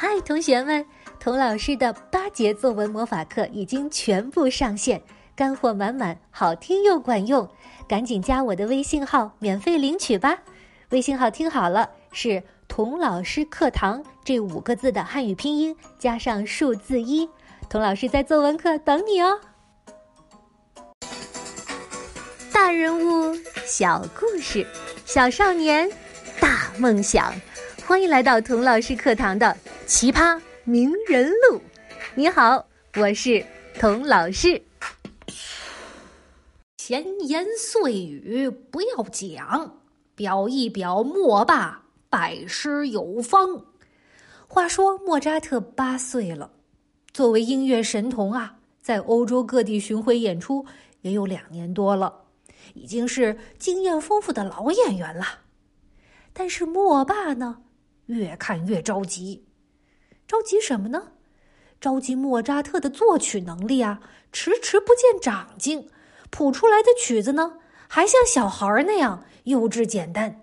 嗨，同学们，童老师的八节作文魔法课已经全部上线，干货满满，好听又管用，赶紧加我的微信号免费领取吧。微信号听好了，是“童老师课堂”这五个字的汉语拼音加上数字一，童老师在作文课等你哦。大人物，小故事，小少年，大梦想。欢迎来到童老师课堂的奇葩名人录。你好，我是童老师。闲言碎语不要讲，表一表莫罢，拜师有方。话说莫扎特八岁了，作为音乐神童啊，在欧洲各地巡回演出也有两年多了，已经是经验丰富的老演员了。但是莫爸呢？越看越着急，着急什么呢？着急莫扎特的作曲能力啊，迟迟不见长进，谱出来的曲子呢，还像小孩儿那样幼稚简单。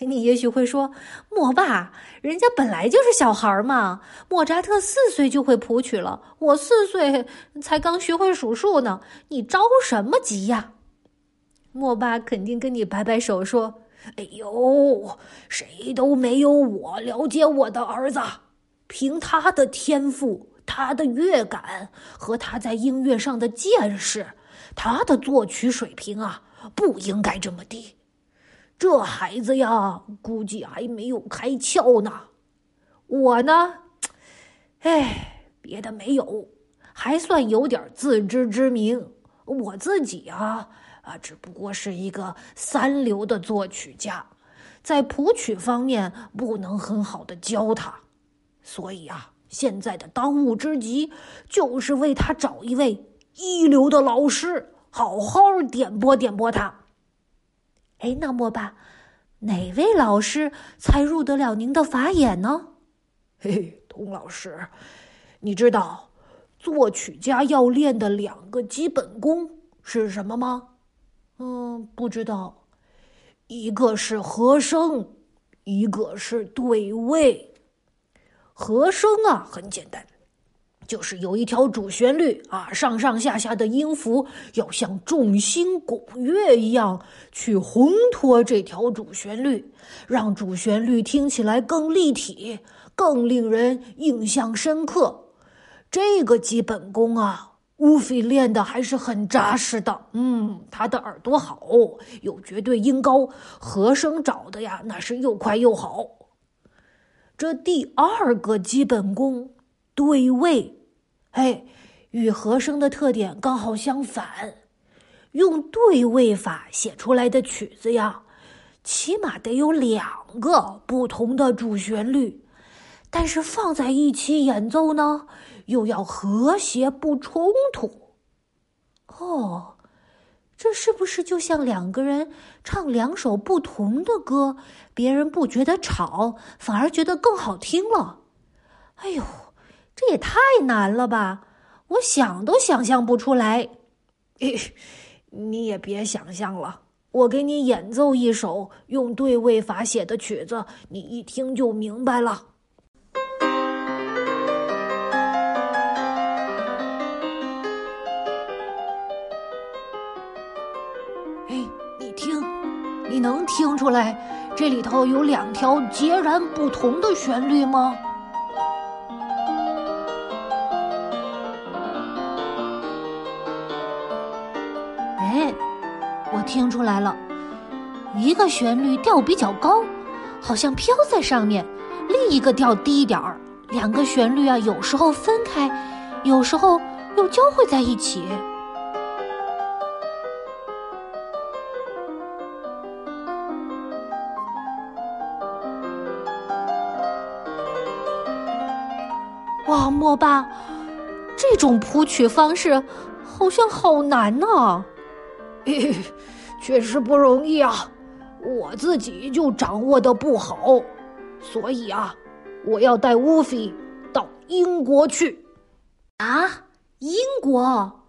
你也许会说，莫爸，人家本来就是小孩嘛。莫扎特四岁就会谱曲了，我四岁才刚学会数数呢，你着什么急呀？莫爸肯定跟你摆摆手说。哎呦，谁都没有我了解我的儿子。凭他的天赋、他的乐感和他在音乐上的见识，他的作曲水平啊，不应该这么低。这孩子呀，估计还没有开窍呢。我呢，哎，别的没有，还算有点自知之明。我自己啊。啊，只不过是一个三流的作曲家，在谱曲方面不能很好的教他，所以啊，现在的当务之急就是为他找一位一流的老师，好好点拨点拨他。哎，那么吧，哪位老师才入得了您的法眼呢？嘿嘿，童老师，你知道作曲家要练的两个基本功是什么吗？嗯，不知道，一个是和声，一个是对位。和声啊，很简单，就是有一条主旋律啊，上上下下的音符要像众星拱月一样去烘托这条主旋律，让主旋律听起来更立体，更令人印象深刻。这个基本功啊。乌菲练的还是很扎实的，嗯，他的耳朵好，有绝对音高，和声找的呀，那是又快又好。这第二个基本功对位，哎，与和声的特点刚好相反，用对位法写出来的曲子呀，起码得有两个不同的主旋律。但是放在一起演奏呢，又要和谐不冲突。哦，这是不是就像两个人唱两首不同的歌，别人不觉得吵，反而觉得更好听了？哎呦，这也太难了吧！我想都想象不出来。你也别想象了，我给你演奏一首用对位法写的曲子，你一听就明白了。你能听出来这里头有两条截然不同的旋律吗？哎，我听出来了，一个旋律调比较高，好像飘在上面；另一个调低点儿。两个旋律啊，有时候分开，有时候又交汇在一起。哇，莫爸，这种谱曲方式好像好难呢。嘿，确实不容易啊，我自己就掌握的不好，所以啊，我要带乌菲到英国去。啊，英国？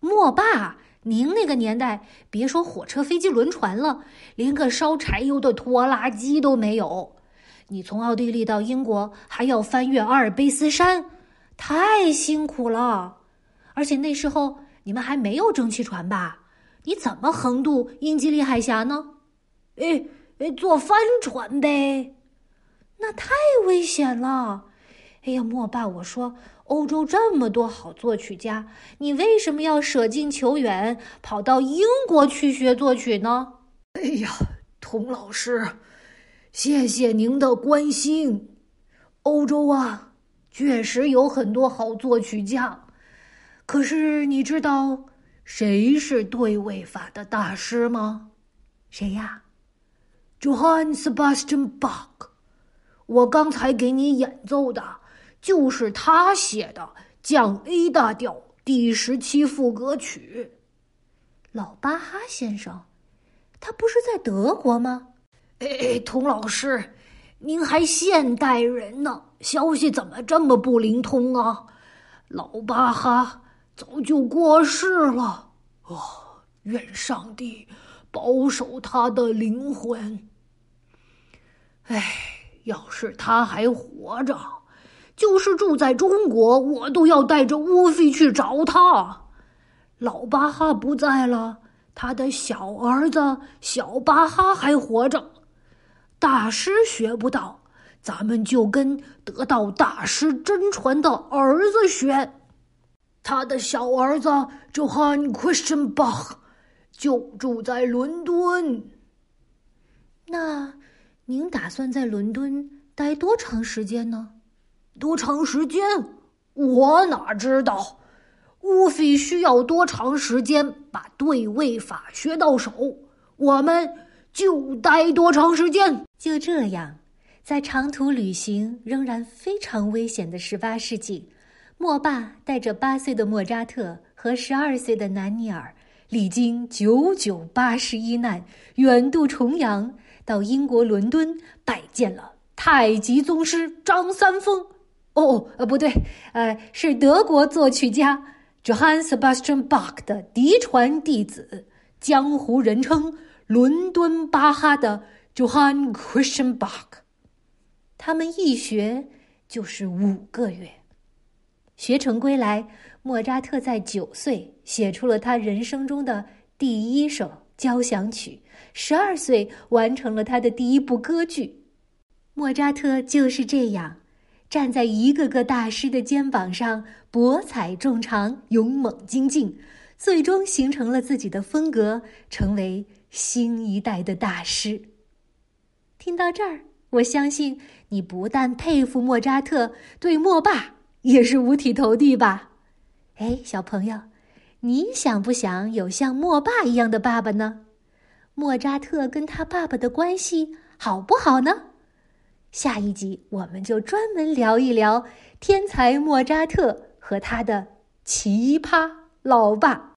莫爸，您那个年代别说火车、飞机、轮船了，连个烧柴油的拖拉机都没有。你从奥地利到英国还要翻越阿尔卑斯山，太辛苦了。而且那时候你们还没有蒸汽船吧？你怎么横渡英吉利海峡呢？哎哎，坐帆船呗。那太危险了。哎呀，莫爸，我说，欧洲这么多好作曲家，你为什么要舍近求远，跑到英国去学作曲呢？哎呀，童老师。谢谢您的关心。欧洲啊，确实有很多好作曲家。可是你知道谁是对位法的大师吗？谁呀？Johann Sebastian Bach。我刚才给你演奏的，就是他写的降 A 大调第十七副歌曲。老巴哈先生，他不是在德国吗？哎，童老师，您还现代人呢，消息怎么这么不灵通啊？老巴哈早就过世了，哦，愿上帝保守他的灵魂。哎，要是他还活着，就是住在中国，我都要带着乌菲去找他。老巴哈不在了，他的小儿子小巴哈还活着。大师学不到，咱们就跟得到大师真传的儿子学。他的小儿子 Johann Christian Bach 就住在伦敦。那您打算在伦敦待多长时间呢？多长时间？我哪知道？无非需要多长时间把对位法学到手。我们。就待多长时间？就这样，在长途旅行仍然非常危险的十八世纪，莫爸带着八岁的莫扎特和十二岁的南尼尔，历经九九八十一难，远渡重洋，到英国伦敦拜见了太极宗师张三丰。哦，呃，不对，呃，是德国作曲家 Johann Sebastian Bach 的嫡传弟子，江湖人称。伦敦巴哈的 Johann Christian Bach，他们一学就是五个月。学成归来，莫扎特在九岁写出了他人生中的第一首交响曲，十二岁完成了他的第一部歌剧。莫扎特就是这样，站在一个个大师的肩膀上，博采众长，勇猛精进，最终形成了自己的风格，成为。新一代的大师。听到这儿，我相信你不但佩服莫扎特，对莫爸也是五体投地吧？哎，小朋友，你想不想有像莫爸一样的爸爸呢？莫扎特跟他爸爸的关系好不好呢？下一集我们就专门聊一聊天才莫扎特和他的奇葩老爸。